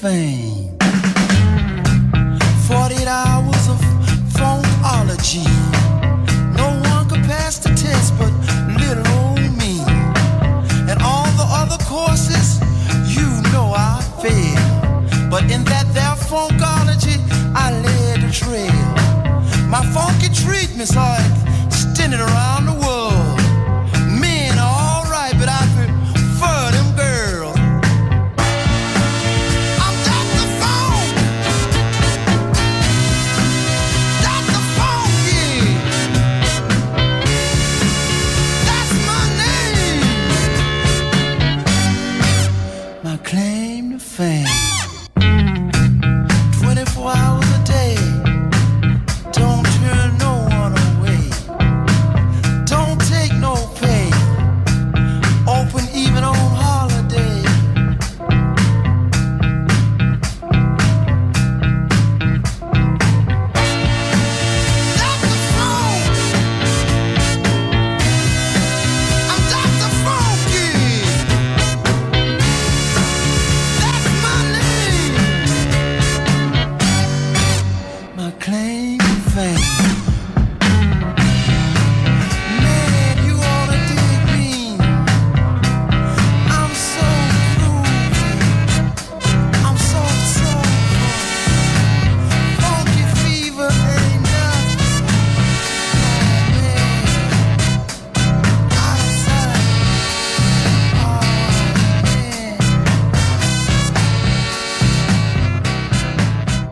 Fame. 48 hours of phonology. No one could pass the test but little old me. And all the other courses, you know I failed. But in that there funkology, I led the trail. My funky treatments are extended around the world.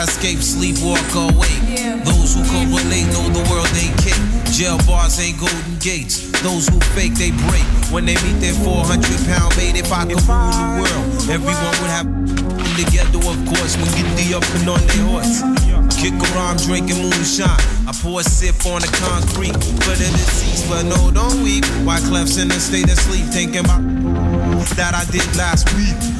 Escape, sleep, walk awake. Those who correlate know the world they kick. Jail bars ain't golden gates. Those who fake, they break. When they meet their 400 pound mate, if I could rule the world, everyone would have together, of course, when get the up and on their horse. Kick around drinking moonshine. I pour a sip on the concrete for the deceased, but no, don't weep. Wyclef's in a state of sleep, thinking about that I did last week.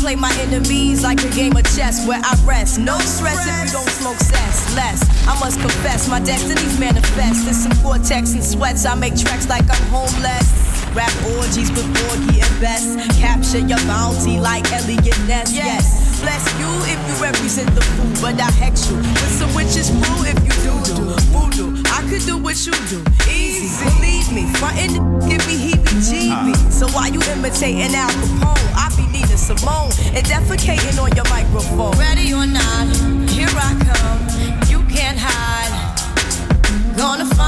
play my enemies like a game of chess where I rest. No stress if you don't smoke cess. Less, I must confess, my destinies manifest. In some cortex and sweats, I make tracks like I'm homeless. Rap orgies with Borgie and Best. Capture your bounty like Eliot Ness. Yes. Bless you if you represent the fool, but I hex you with some witches brew if you do do voodoo. I could do what you do, easy. Believe me, frontin' give me heebie-jeebies. Ah. So why you imitating Al Capone? I Simone and defecating on your microphone. Ready or not, here I come. You can't hide. Gonna find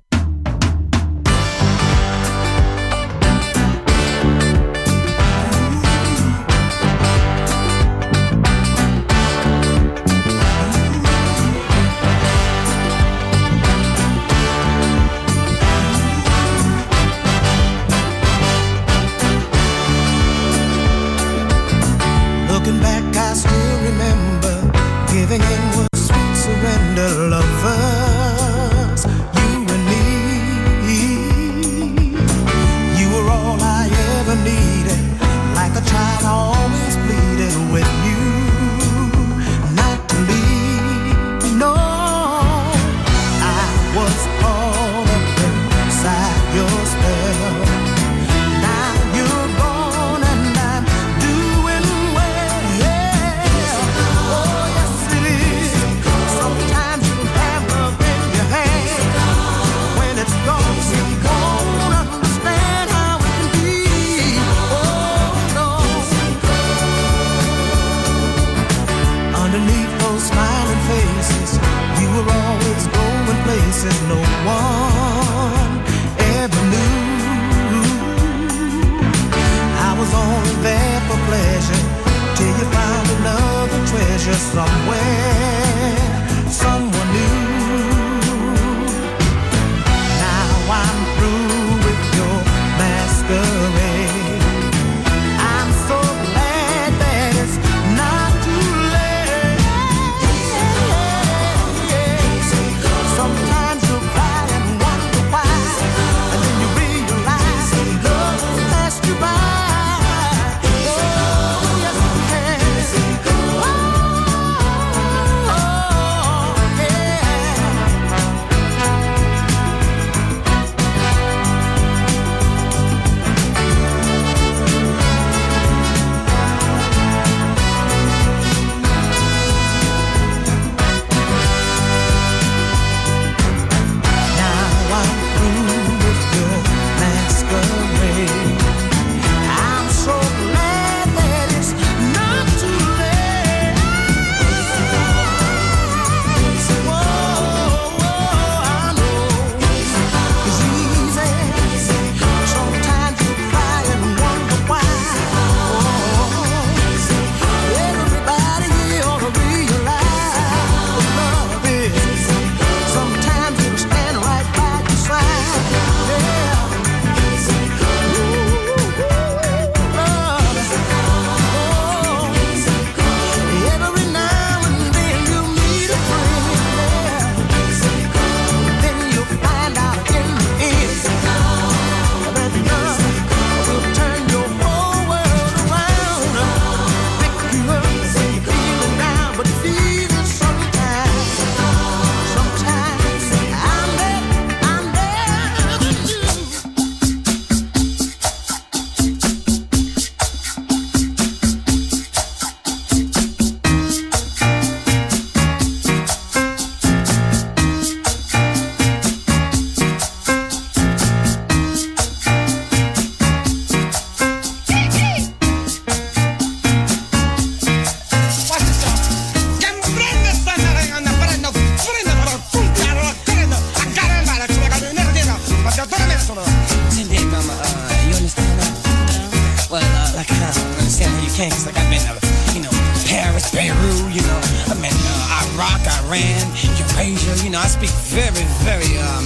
things. Like I've been to, you know, Paris, Beirut, you know, I've been uh, Iraq, Iran, Eurasia, you know, I speak very, very um,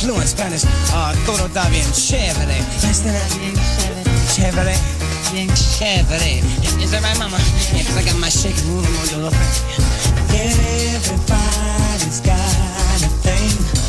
fluent Spanish. Uh, todo está bien chévere. Chévere. Chévere. Is that right, mama? Yeah, cause I got my shaking room on the Everybody's got a thing.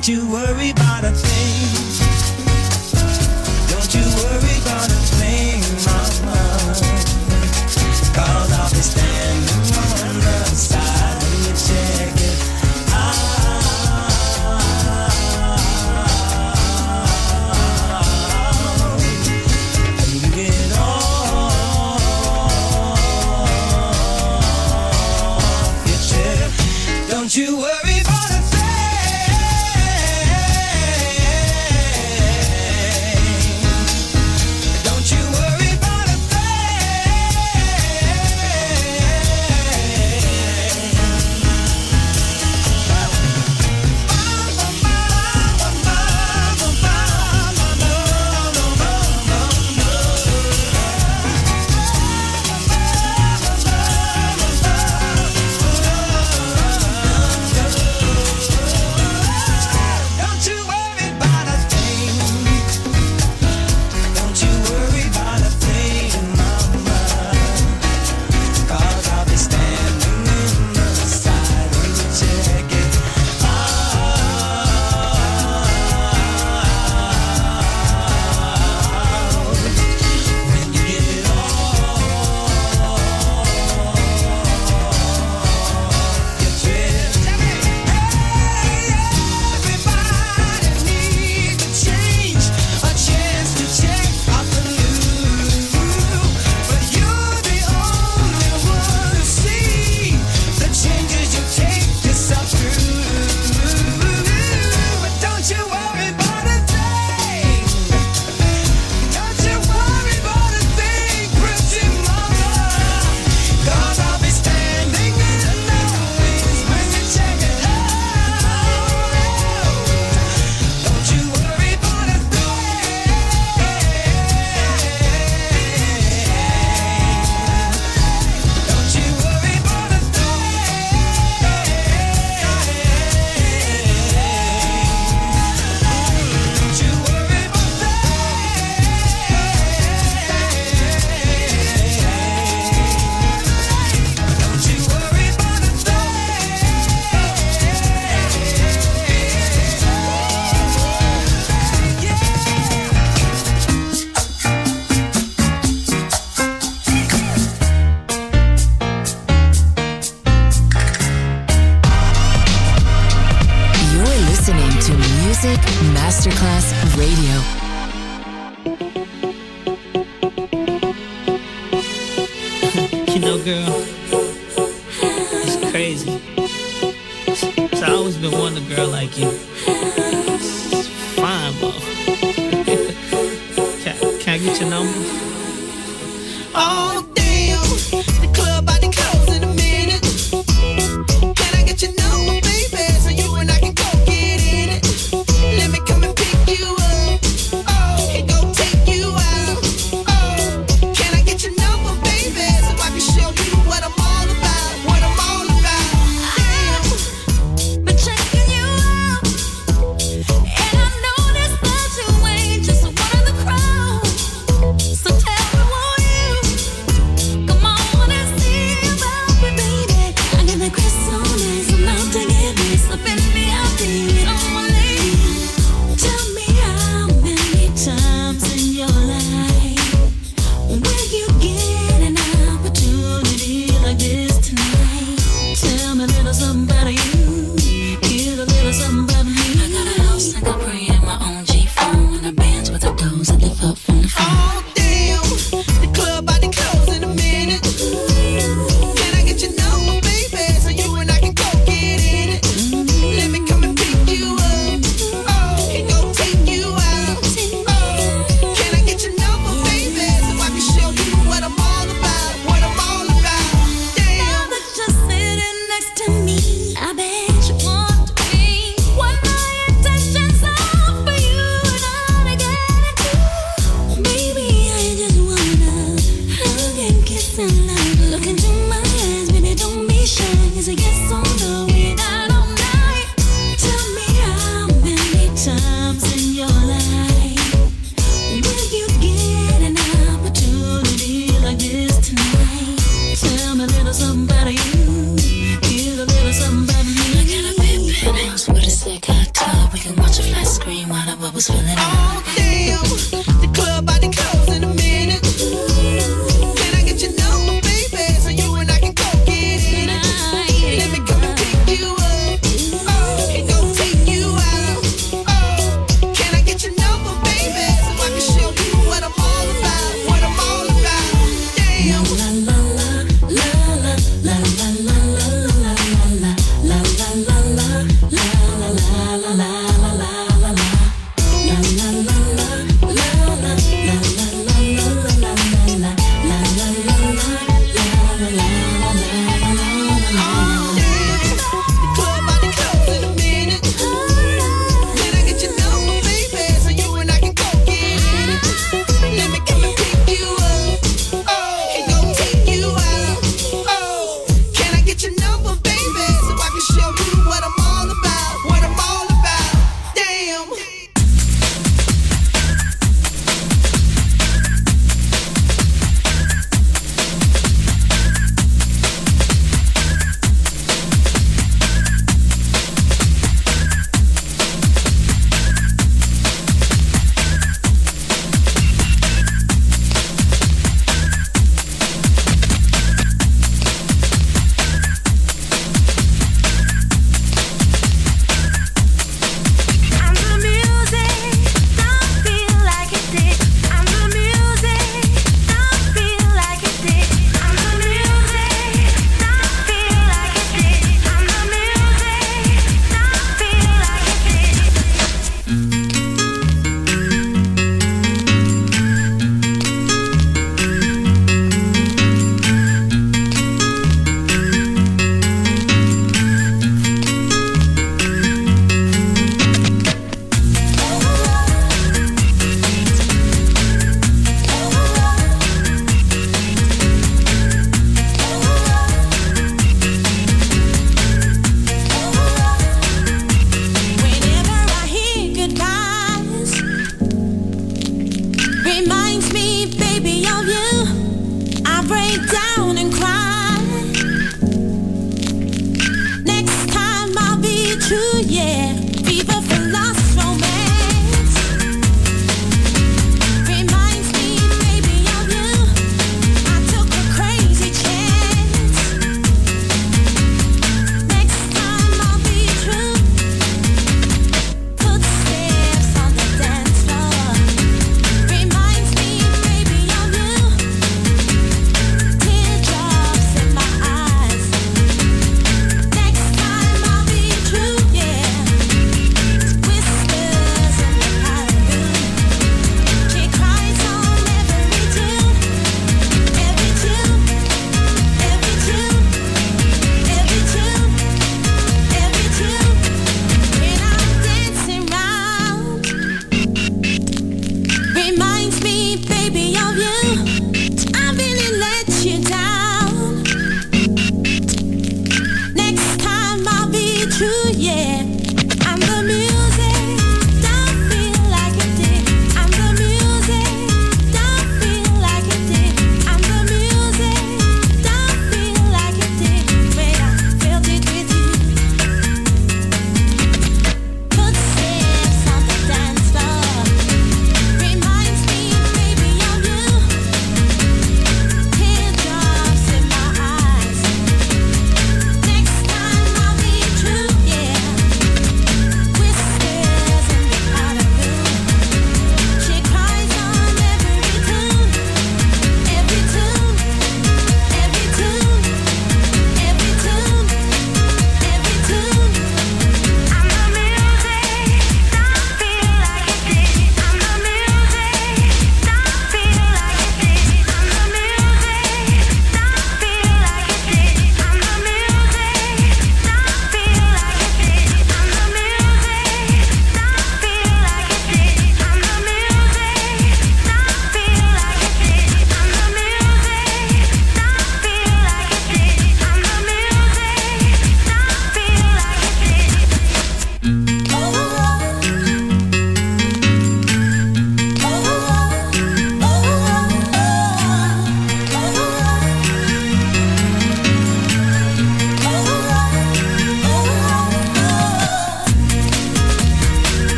Don't you worry about a thing. Don't you worry about a thing, mama. Cause I'll be standing on the side of your check it out. And you get off your check. Don't you worry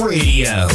Radio.